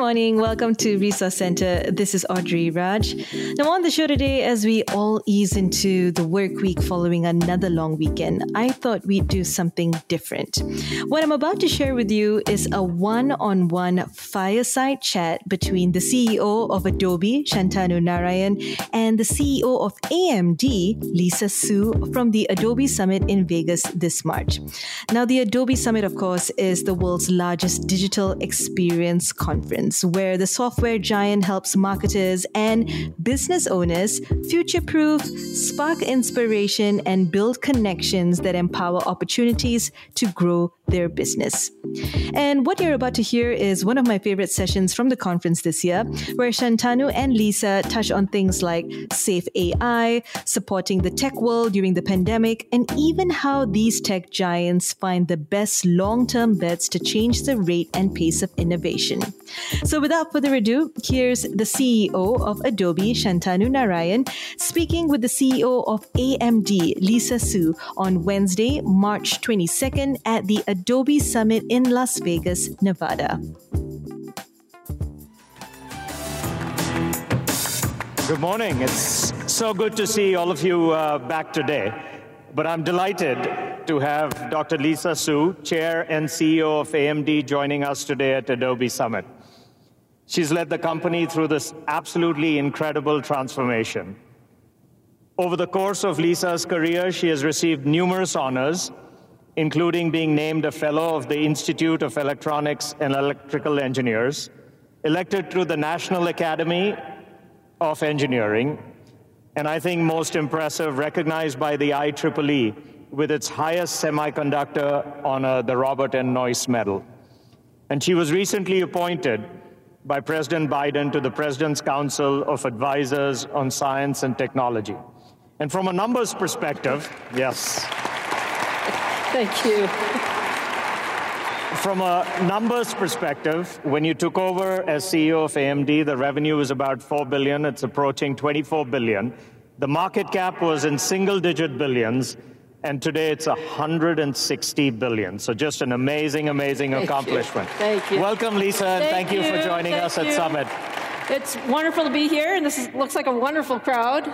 Morning. Welcome to Resource Center. This is Audrey Raj. Now, on the show today, as we all ease into the work week following another long weekend, I thought we'd do something different. What I'm about to share with you is a one on one fireside chat between the CEO of Adobe, Shantanu Narayan, and the CEO of AMD, Lisa Su, from the Adobe Summit in Vegas this March. Now, the Adobe Summit, of course, is the world's largest digital experience conference Where the software giant helps marketers and business owners future proof, spark inspiration, and build connections that empower opportunities to grow their business. And what you're about to hear is one of my favorite sessions from the conference this year, where Shantanu and Lisa touch on things like safe AI, supporting the tech world during the pandemic, and even how these tech giants find the best long term bets to change the rate and pace of innovation. So, without further ado, here's the CEO of Adobe, Shantanu Narayan, speaking with the CEO of AMD, Lisa Su, on Wednesday, March 22nd at the Adobe Summit in Las Vegas, Nevada. Good morning. It's so good to see all of you uh, back today. But I'm delighted to have Dr. Lisa Su, Chair and CEO of AMD, joining us today at Adobe Summit. She's led the company through this absolutely incredible transformation. Over the course of Lisa's career, she has received numerous honors, including being named a Fellow of the Institute of Electronics and Electrical Engineers, elected to the National Academy of Engineering, and I think most impressive, recognized by the IEEE with its highest semiconductor honor, the Robert N. Noyce Medal. And she was recently appointed by President Biden to the President's Council of Advisors on Science and Technology. And from a numbers perspective, yes. Thank you. From a numbers perspective, when you took over as CEO of AMD, the revenue was about 4 billion. It's approaching 24 billion. The market cap was in single digit billions, and today it's 160 billion. So just an amazing, amazing Thank accomplishment. You. Thank you. Welcome, Lisa, and thank, thank you, you, for joining thank us you. at Summit. It's wonderful to be here, and this is, looks like a wonderful crowd.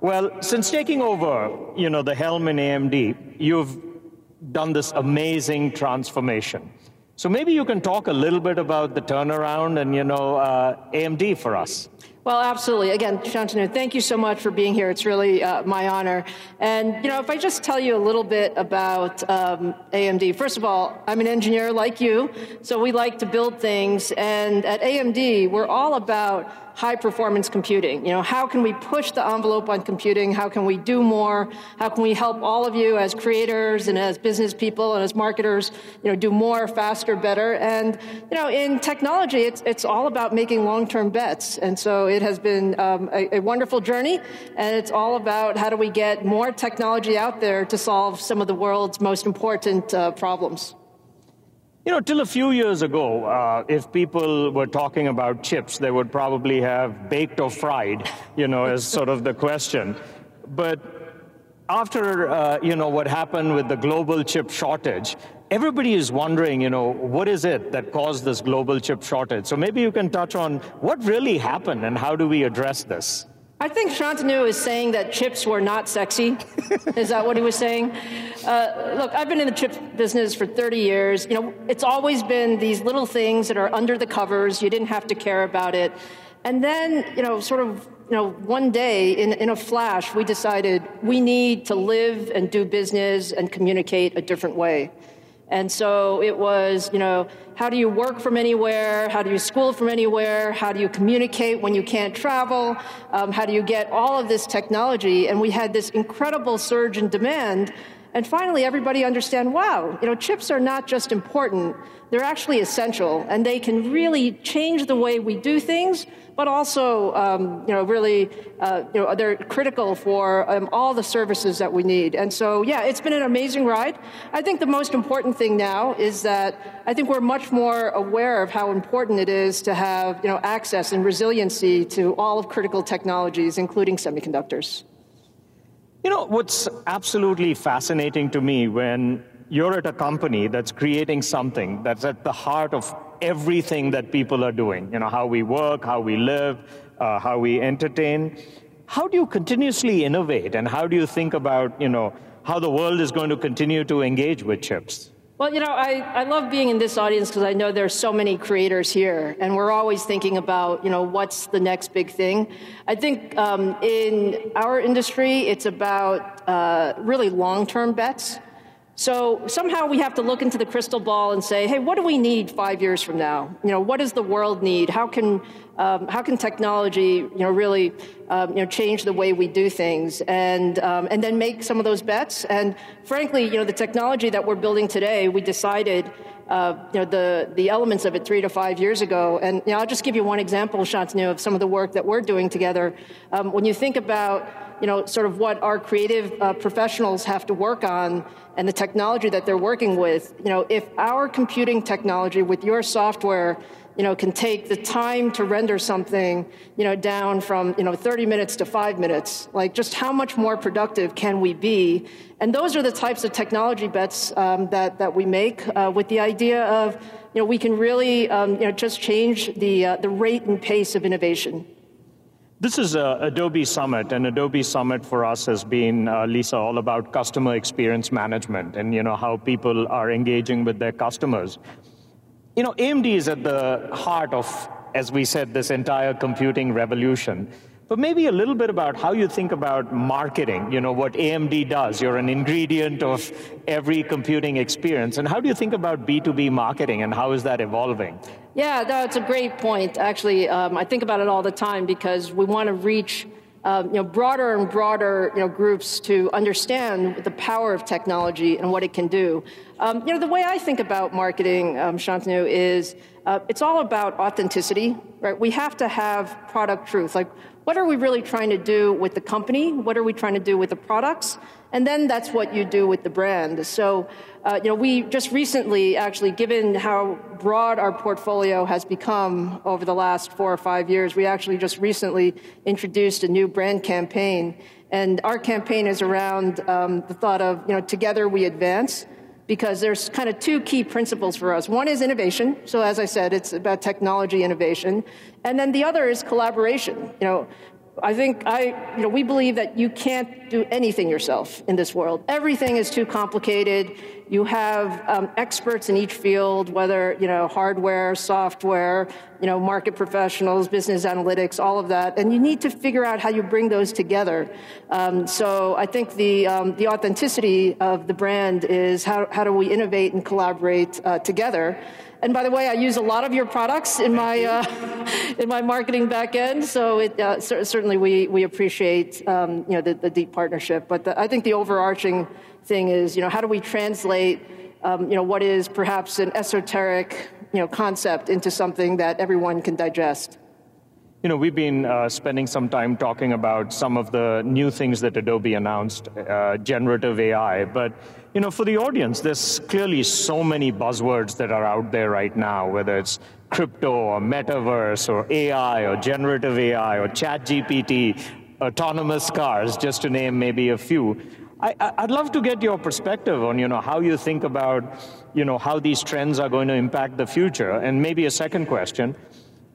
Well, since taking over, you know, the helm in AMD, you've done this amazing transformation. So maybe you can talk a little bit about the turnaround and, you know, uh, AMD for us. Well, absolutely. Again, Shantanu, thank you so much for being here. It's really uh, my honor. And, you know, if I just tell you a little bit about um, AMD, first of all, I'm an engineer like you, so we like to build things. And at AMD, we're all about high performance computing. You know, how can we push the envelope on computing? How can we do more? How can we help all of you as creators and as business people and as marketers, you know, do more, faster, better? And, you know, in technology, it's, it's all about making long-term bets. And so it has been um, a, a, wonderful journey, and it's all about how do we get more technology out there to solve some of the world's most important uh, problems. You know, till a few years ago, uh, if people were talking about chips, they would probably have baked or fried, you know, as sort of the question. But after, uh, you know, what happened with the global chip shortage, everybody is wondering, you know, what is it that caused this global chip shortage? So maybe you can touch on what really happened and how do we address this? I think Shantanu is saying that chips were not sexy. is that what he was saying? Uh, look, I've been in the chip business for 30 years. You know, it's always been these little things that are under the covers. You didn't have to care about it. And then, you know, sort of, you know, one day in, in a flash, we decided we need to live and do business and communicate a different way. And so it was, you know, how do you work from anywhere? How do you school from anywhere? How do you communicate when you can't travel? Um, how do you get all of this technology? And we had this incredible surge in demand. And finally, everybody understand, wow, you know, chips are not just important, they're actually essential, and they can really change the way we do things, but also, um, you know, really, uh, you know, they're critical for um, all the services that we need. And so, yeah, it's been an amazing ride. I think the most important thing now is that I think we're much more aware of how important it is to have, you know, access and resiliency to all of critical technologies, including semiconductors. You know, what's absolutely fascinating to me when you're at a company that's creating something that's at the heart of everything that people are doing, you know, how we work, how we live, uh, how we entertain. How do you continuously innovate and how do you think about, you know, how the world is going to continue to engage with chips? Well, you know, I, I love being in this audience because I know there's so many creators here, and we're always thinking about, you know, what's the next big thing. I think um, in our industry, it's about uh, really long-term bets. So somehow we have to look into the crystal ball and say, hey, what do we need five years from now? You know, what does the world need? How can um, how can technology, you know, really, um, you know, change the way we do things, and um, and then make some of those bets? And frankly, you know, the technology that we're building today, we decided. Uh, you know the the elements of it three to five years ago, and you know, I'll just give you one example, Shantanu, of some of the work that we're doing together. Um, when you think about you know, sort of what our creative uh, professionals have to work on and the technology that they're working with. You know, if our computing technology with your software, you know, can take the time to render something, you know, down from, you know, 30 minutes to five minutes, like just how much more productive can we be? And those are the types of technology bets um, that, that we make uh, with the idea of, you know, we can really, um, you know, just change the, uh, the rate and pace of innovation. This is a Adobe Summit, and Adobe Summit for us has been, uh, Lisa, all about customer experience management and you know how people are engaging with their customers. You know, AMD is at the heart of, as we said, this entire computing revolution but maybe a little bit about how you think about marketing, you know, what AMD does. You're an ingredient of every computing experience. And how do you think about B2B marketing and how is that evolving? Yeah, that's a great point. Actually, um, I think about it all the time because we want to reach um, you know, broader and broader you know, groups to understand the power of technology and what it can do. Um, you know, the way I think about marketing, um, Shantanu, is uh, it's all about authenticity, right? We have to have product truth. Like, what are we really trying to do with the company? What are we trying to do with the products? And then that's what you do with the brand. So, uh, you know, we just recently, actually, given how broad our portfolio has become over the last four or five years, we actually just recently introduced a new brand campaign. And our campaign is around um, the thought of, you know, together we advance because there's kind of two key principles for us. One is innovation. So as I said, it's about technology innovation. And then the other is collaboration. You know, I think I, you know, we believe that you can't do anything yourself in this world. Everything is too complicated. You have um, experts in each field, whether you know hardware, software, you know market professionals, business analytics, all of that, and you need to figure out how you bring those together. Um, so I think the um, the authenticity of the brand is how how do we innovate and collaborate uh, together. And by the way, I use a lot of your products in my uh, in my marketing back end, so it, uh, certainly we we appreciate um, you know the, the, deep partnership. But the, I think the overarching thing is, you know, how do we translate, um, you know, what is perhaps an esoteric, you know, concept into something that everyone can digest? You know, we've been uh, spending some time talking about some of the new things that Adobe announced, uh, generative AI. But, you know, for the audience, there's clearly so many buzzwords that are out there right now, whether it's crypto or metaverse or AI or generative AI or chat GPT, autonomous cars, just to name maybe a few. I, would love to get your perspective on, you know, how you think about, you know, how these trends are going to impact the future. And maybe a second question,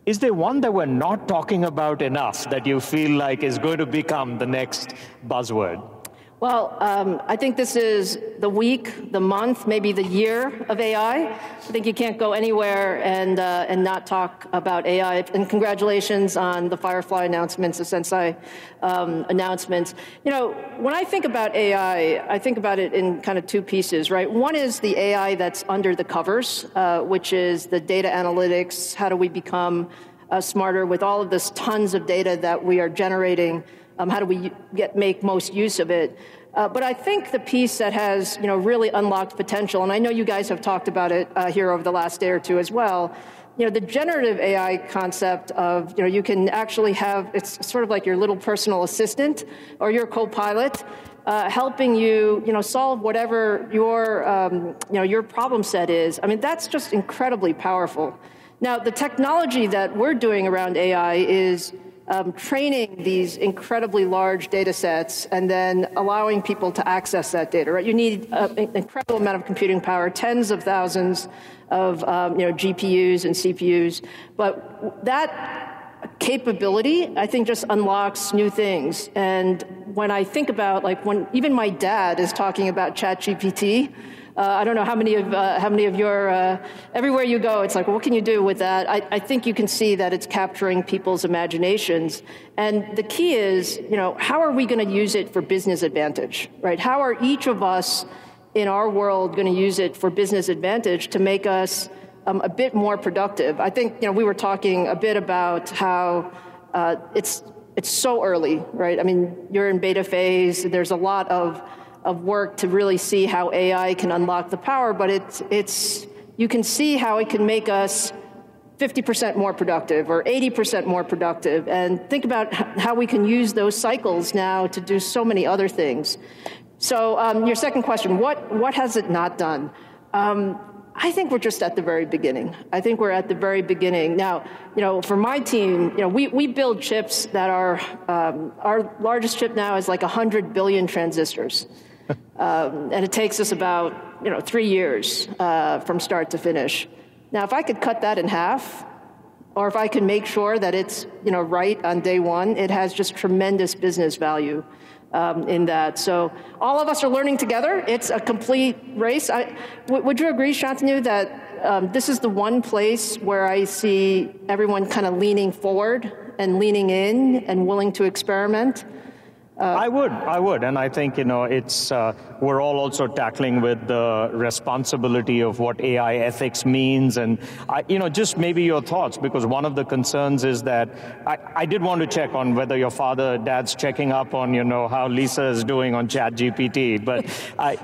is there one that we're not talking about enough that you feel like is going to become the next buzzword? Well, um, I think this is the week, the month, maybe the year of AI. I think you can't go anywhere and, uh, and not talk about AI. And congratulations on the Firefly announcements, the Sensei um, announcements. You know, when I think about AI, I think about it in kind of two pieces, right? One is the AI that's under the covers, uh, which is the data analytics. How do we become uh, smarter with all of this tons of data that we are generating? Um, how do we get make most use of it? Uh, but I think the piece that has, you know, really unlocked potential, and I know you guys have talked about it uh, here over the last day or two as well, you know, the generative AI concept of, you know, you can actually have, it's sort of like your little personal assistant or your co-pilot uh, helping you, you know, solve whatever your, um, you know, your problem set is. I mean, that's just incredibly powerful. Now, the technology that we're doing around AI is um, training these incredibly large data sets and then allowing people to access that data, right? You need uh, an incredible amount of computing power, tens of thousands of um, you know, GPUs and CPUs. But that capability, I think, just unlocks new things. And when I think about, like, when even my dad is talking about ChatGPT, uh, I don't know how many of uh, how many of your uh, everywhere you go, it's like, what can you do with that? I, I think you can see that it's capturing people's imaginations, and the key is, you know, how are we going to use it for business advantage, right? How are each of us in our world going to use it for business advantage to make us um, a bit more productive? I think you know we were talking a bit about how uh, it's it's so early, right? I mean, you're in beta phase. There's a lot of of work to really see how AI can unlock the power, but it's, it's, you can see how it can make us 50% more productive or 80% more productive. And think about how we can use those cycles now to do so many other things. So, um, your second question what, what has it not done? Um, I think we're just at the very beginning. I think we're at the very beginning. Now, you know, for my team, you know, we, we build chips that are, um, our largest chip now is like 100 billion transistors. Um, and it takes us about you know three years uh, from start to finish. Now, if I could cut that in half, or if I can make sure that it's you know right on day one, it has just tremendous business value. Um, in that. So all of us are learning together. It's a complete race. I, w- would you agree, Shantanu, that um, this is the one place where I see everyone kind of leaning forward and leaning in and willing to experiment? Uh, I would, I would, and I think you know it's uh, we're all also tackling with the responsibility of what AI ethics means, and I, you know just maybe your thoughts because one of the concerns is that I, I did want to check on whether your father, dad's checking up on you know how Lisa is doing on ChatGPT, but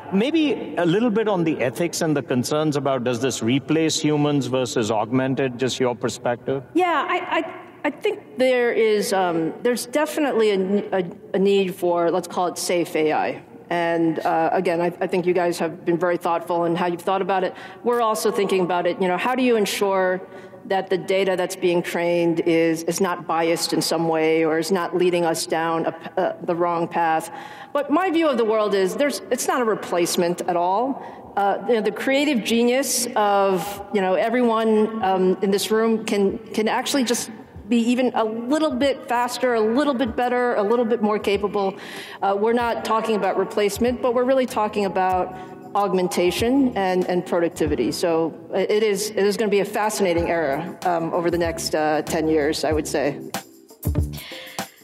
maybe a little bit on the ethics and the concerns about does this replace humans versus augmented? Just your perspective. Yeah, I, I I think there is um, there's definitely a, a, a, need for let's call it safe AI. And uh, again, I, I, think you guys have been very thoughtful in how you've thought about it. We're also thinking about it. You know, how do you ensure that the data that's being trained is is not biased in some way or is not leading us down a, uh, the wrong path? But my view of the world is there's it's not a replacement at all. Uh, you know, the creative genius of you know everyone um, in this room can can actually just be even a little bit faster, a little bit better, a little bit more capable. Uh, we're not talking about replacement, but we're really talking about augmentation and, and productivity. So it is, it is going to be a fascinating era um, over the next uh, 10 years, I would say.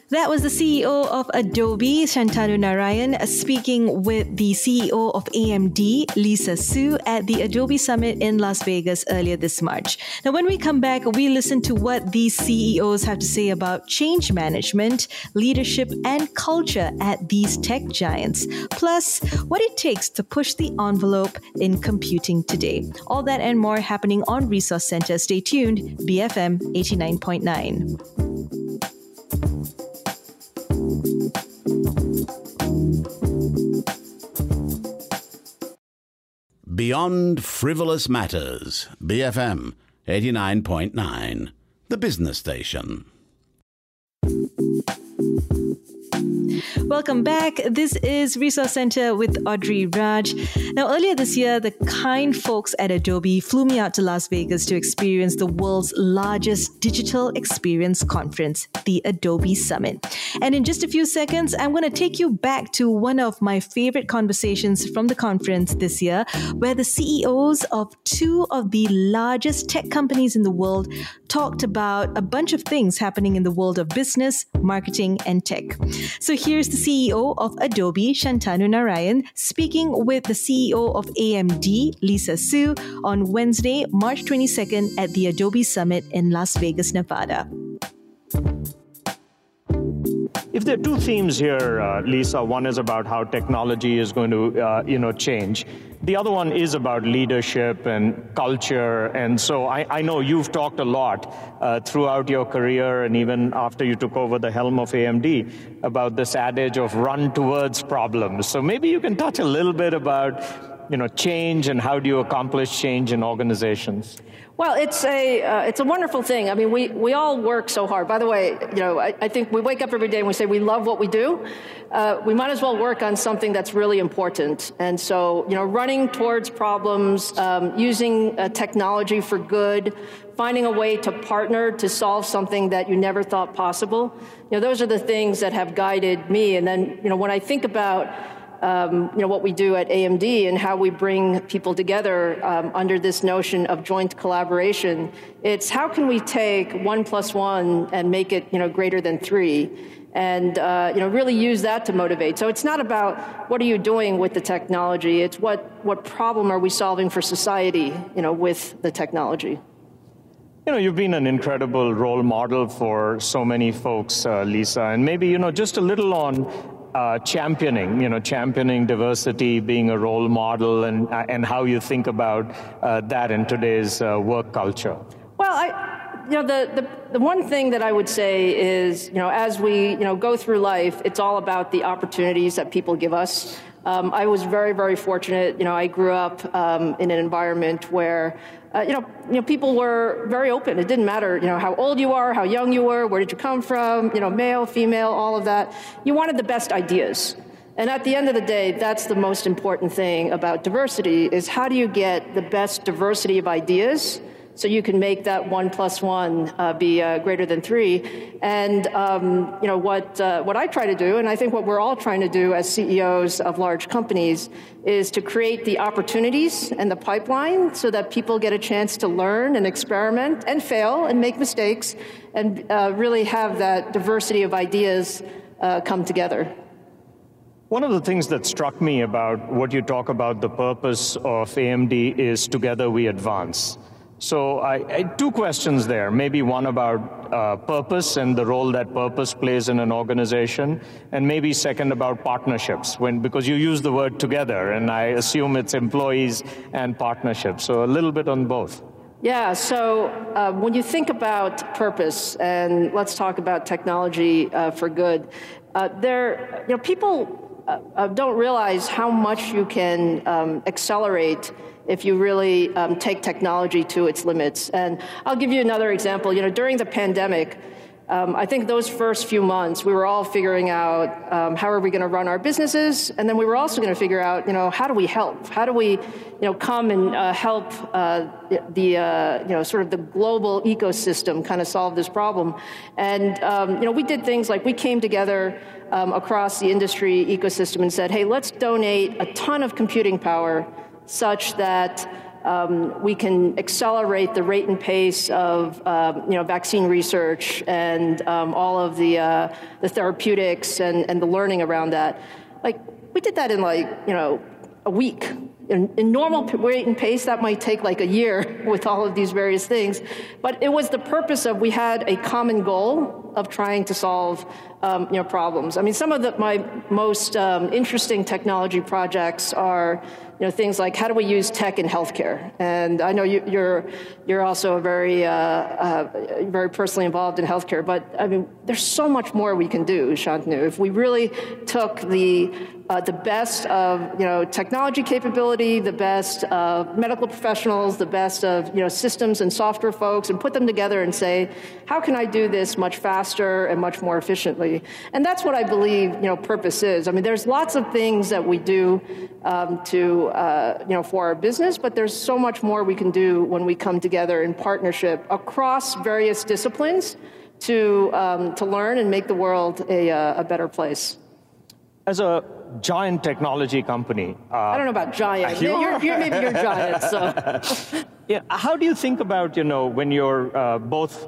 That was the CEO of Adobe, Shantanu Narayan, speaking with the CEO of AMD, Lisa Su, at the Adobe Summit in Las Vegas earlier this March. Now, when we come back, we listen to what these CEOs have to say about change management, leadership, and culture at these tech giants, plus what it takes to push the envelope in computing today. All that and more happening on Resource Center. Stay tuned, BFM 89.9. Beyond Frivolous Matters, BFM 89.9, the business station. Welcome back. This is Resource Center with Audrey Raj. Now, earlier this year, the kind folks at Adobe flew me out to Las Vegas to experience the world's largest digital experience conference, the Adobe Summit. And in just a few seconds, I'm going to take you back to one of my favorite conversations from the conference this year, where the CEOs of two of the largest tech companies in the world talked about a bunch of things happening in the world of business, marketing, and tech. So here's the CEO of Adobe, Shantanu Narayan, speaking with the CEO of AMD, Lisa Su, on Wednesday, March 22nd at the Adobe Summit in Las Vegas, Nevada. If there are two themes here, uh, Lisa, one is about how technology is going to, uh, you know, change. The other one is about leadership and culture. And so I, I know you've talked a lot uh, throughout your career and even after you took over the helm of AMD about this adage of run towards problems. So maybe you can touch a little bit about you know, change and how do you accomplish change in organizations? Well, it's a uh, it's a wonderful thing. I mean, we, we all work so hard. By the way, you know, I, I think we wake up every day and we say we love what we do. Uh, we might as well work on something that's really important. And so, you know, running towards problems, um, using uh, technology for good, finding a way to partner to solve something that you never thought possible. You know, those are the things that have guided me. And then, you know, when I think about um, you know, what we do at AMD and how we bring people together um, under this notion of joint collaboration. It's how can we take one plus one and make it, you know, greater than three, and uh, you know, really use that to motivate. So it's not about what are you doing with the technology. It's what what problem are we solving for society, you know, with the technology. You know, you've been an incredible role model for so many folks, uh, Lisa, and maybe you know just a little on uh, championing, you know, championing diversity, being a role model, and uh, and how you think about uh, that in today's uh, work culture. Well, I, you know, the, the the one thing that I would say is, you know, as we you know go through life, it's all about the opportunities that people give us. Um, I was very, very fortunate. You know, I grew up um, in an environment where uh, you know, you know, people were very open. It didn't matter, you know, how old you are, how young you were, where did you come from, you know, male, female, all of that. You wanted the best ideas. And at the end of the day, that's the most important thing about diversity is how do you get the best diversity of ideas so you can make that one plus one uh, be uh, greater than three. And um, you know what uh, what I try to do, and I think what we're all trying to do as CEOs of large companies, is to create the opportunities and the pipeline so that people get a chance to learn and experiment and fail and make mistakes, and uh, really have that diversity of ideas uh, come together. One of the things that struck me about what you talk about the purpose of AMD is together we advance. So I, I, two questions there. Maybe one about uh, purpose and the role that purpose plays in an organization, and maybe second about partnerships. When because you use the word together, and I assume it's employees and partnerships. So a little bit on both. Yeah. So uh, when you think about purpose, and let's talk about technology uh, for good, uh, there, you know, people uh, uh, don't realize how much you can um, accelerate if you really um, take technology to its limits. And I'll give you another example. You know, during the pandemic, um, I think those first few months, we were all figuring out um, how are we going to run our businesses, and then we were also going to figure out, you know, how do we help? How do we, you know, come and uh, help uh, the, uh, you know, sort of the global ecosystem kind of solve this problem? And um, you know, we did things like we came together um, across the industry ecosystem and said, hey, let's donate a ton of computing power such that um, we can accelerate the rate and pace of um, you know, vaccine research and um, all of the, uh, the therapeutics and, and the learning around that. Like, we did that in like, you know, a week. In, in, normal rate and pace, that might take like a year with all of these various things. But it was the purpose of we had a common goal of trying to solve um, you know, problems. I mean, some of the, my most um, interesting technology projects are you know, things like how do we use tech in healthcare? And I know you, are you're, you're also very uh, uh, very personally involved in healthcare, but I mean, there's so much more we can do, Shantanu. If we really took the uh, the best of you know technology capability, the best of medical professionals, the best of you know systems and software folks, and put them together and say, how can I do this much faster and much more efficiently? And that's what I believe you know purpose is. I mean, there's lots of things that we do um, to uh, you know for our business, but there's so much more we can do when we come together in partnership across various disciplines to um, to learn and make the world a, uh, a better place. As a giant technology company. Uh, I don't know about giant. You are, you're, maybe you're giant. So. yeah. How do you think about you know when you're uh, both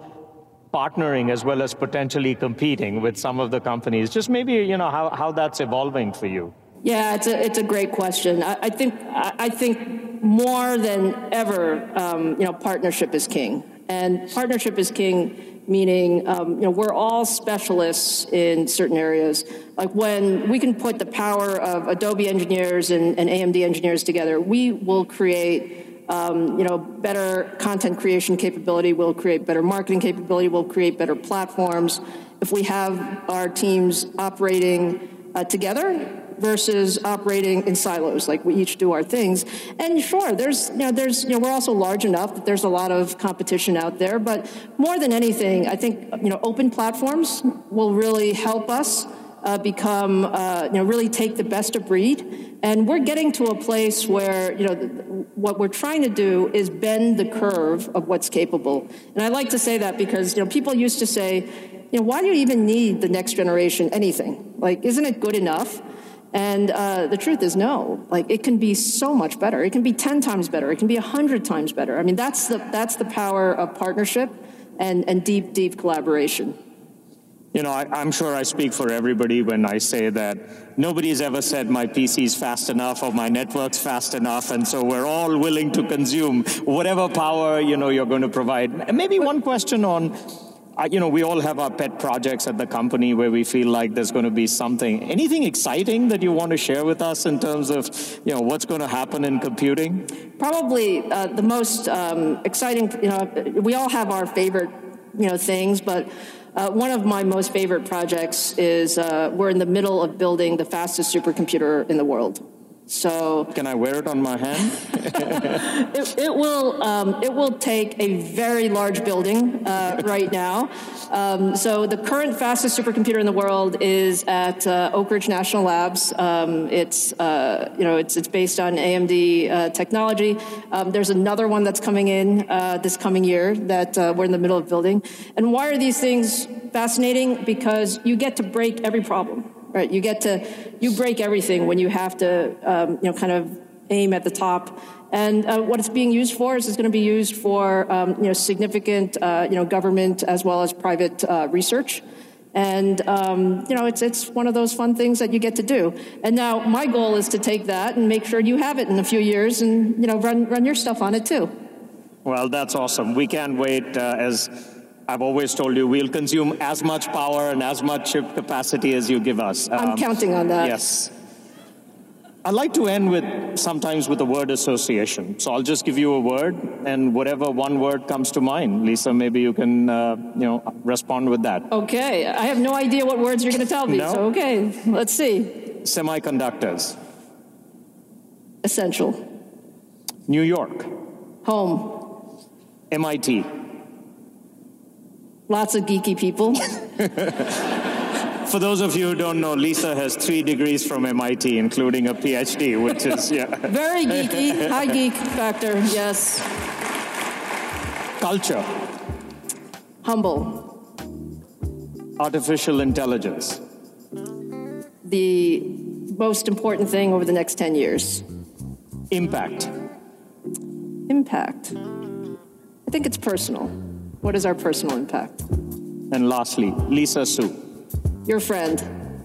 partnering as well as potentially competing with some of the companies? Just maybe you know how, how that's evolving for you. Yeah, it's a it's a great question. I, I think I think more than ever, um, you know, partnership is king, and partnership is king meaning um, you know we're all specialists in certain areas. Like when we can put the power of Adobe engineers and, and AMD engineers together, we will create. Um, you know, better content creation capability, we'll create better marketing capability, we'll create better platforms. If we have our teams operating uh, together, versus operating in silos, like we each do our things. And sure, there's, you know, there's, you know, we're also large enough that there's a lot of competition out there, but more than anything, I think, you know, open platforms will really help us uh, become, uh, you know, really take the best of breed. And we're getting to a place where, you know, what we're trying to do is bend the curve of what's capable. And I like to say that because, you know, people used to say, you know, why do you even need the next generation anything? Like, isn't it good enough? And uh, the truth is, no. Like it can be so much better. It can be ten times better. It can be hundred times better. I mean, that's the that's the power of partnership and and deep deep collaboration. You know, I, am sure I speak for everybody when I say that nobody's ever said my PC's fast enough or my network's fast enough, and so we're all willing to consume whatever power you know you're going to provide. Maybe one question on you know, we all have our pet projects at the company where we feel like there's going to be something. Anything exciting that you want to share with us in terms of, you know, what's going to happen in computing? Probably uh, the most um, exciting. You know, we all have our favorite, you know, things, but. Uh, one of my most favorite projects is uh, we're in the middle of building the fastest supercomputer in the world. So can I wear it on my hand? it, it, will. Um, it will take a very large building uh, right now. Um, so the current fastest supercomputer in the world is at uh, Oak Ridge National Labs. Um, it's uh, you know it's it's based on AMD uh, technology. Um, there's another one that's coming in uh, this coming year that uh, we're in the middle of building. And why are these things fascinating? Because you get to break every problem right? You get to, you break everything when you have to, um, you know, kind of aim at the top. And uh, what it's being used for is it's going to be used for, um, you know, significant, uh, you know, government as well as private uh, research. And um, you know, it's it's one of those fun things that you get to do. And now my goal is to take that and make sure you have it in a few years, and you know, run run your stuff on it too. Well, that's awesome. We can't wait uh, as I've always told you we'll consume as much power and as much chip capacity as you give us. Um, I'm counting on that. Yes. I'd like to end with sometimes with a word association. So I'll just give you a word, and whatever one word comes to mind, Lisa, maybe you can uh, you know respond with that. Okay, I have no idea what words you're going to tell me. No? So okay, let's see. Semiconductors. Essential. New York. Home. MIT. Lots of geeky people. For those of you who don't know, Lisa has three degrees from MIT, including a PhD, which is, yeah. Very geeky, high geek factor, yes. Culture. Humble. Artificial intelligence. The most important thing over the next 10 years. Impact. Impact. I think it's personal. What is our personal impact? And lastly, Lisa Su. Your friend.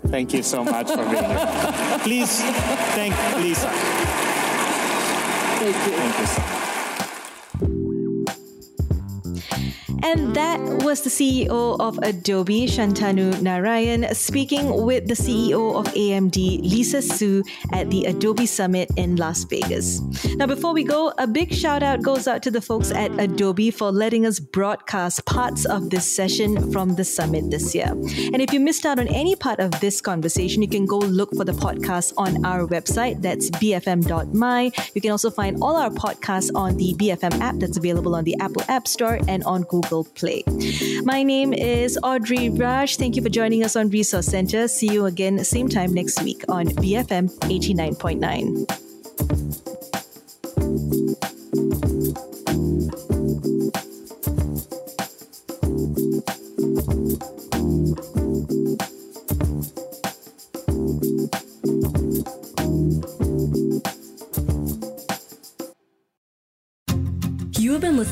Thank you so much for being here. Please thank Lisa. Thank you. Thank you so much. And that was the CEO of Adobe, Shantanu Narayan, speaking with the CEO of AMD, Lisa Su, at the Adobe Summit in Las Vegas. Now, before we go, a big shout out goes out to the folks at Adobe for letting us broadcast parts of this session from the summit this year. And if you missed out on any part of this conversation, you can go look for the podcast on our website. That's bfm.my. You can also find all our podcasts on the BFM app that's available on the Apple App Store and on Google Play. My name is Audrey Raj. Thank you for joining us on Resource Center. See you again same time next week on BFM 89.9.